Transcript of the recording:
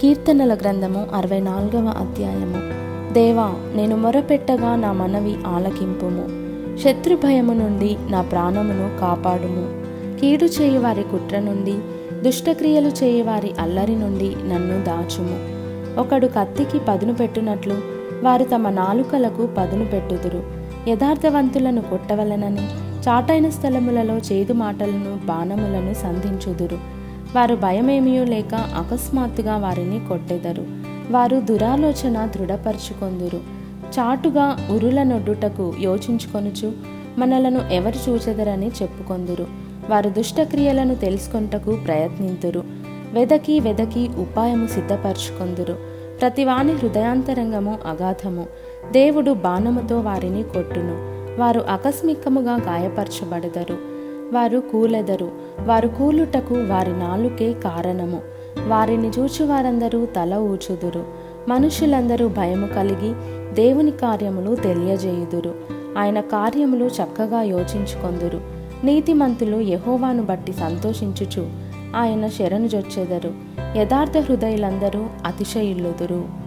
కీర్తనల గ్రంథము అరవై నాలుగవ అధ్యాయము. దేవా నేను మొరపెట్టగా నా మనవి ఆలకింపుము. శత్రు భయము నుండి నా ప్రాణమును కాపాడుము. కీడు చేయువారి కుట్ర నుండి దుష్టక్రియలు చేయువారి అల్లరి నుండి నన్ను దాచుము. ఒకడు కత్తికి పదును పెట్టునట్లు వారు తమ నాలుకలకు పదును పెట్టుదురు. యథార్థవంతులను కొట్టవలనని చాటైన స్థలములలో చేదు మాటలను బాణములను సంధించుదురు. వారు భయమేమీ లేక అకస్మాత్తుగా వారిని కొట్టెదరు. వారు దురాలోచన దృఢపరుచుకొందురు. చాటుగా ఉరుల నొడ్డుటకు యోచించుకొనుచు మనలను ఎవరు చూచెదరని చెప్పుకొందురు. వారు దుష్టక్రియలను తెలుసుకొనుటకు ప్రయత్నింతురు. వెదకి వెదకి ఉపాయము సిద్ధపరచుకొందురు. ప్రతివాని హృదయాంతరంగము అగాధము. దేవుడు బాణముతో వారిని కొట్టును. వారు ఆకస్మికముగా గాయపరచబడదరు. వారు కూలెదరు. వారు కూలుటకు వారి నాలుకే కారణము. వారిని చూచి వారందరూ తల ఊచుదురు. మనుషులందరూ భయము కలిగి దేవుని కార్యములు తెలియజేయుదురు. ఆయన కార్యములు చక్కగా యోచించుకొందురు. నీతిమంతులు యహోవాను బట్టి సంతోషించుచు ఆయన శరణు జొచ్చెదరు. యథార్థ హృదయులందరూ అతిశయిల్లుదురు.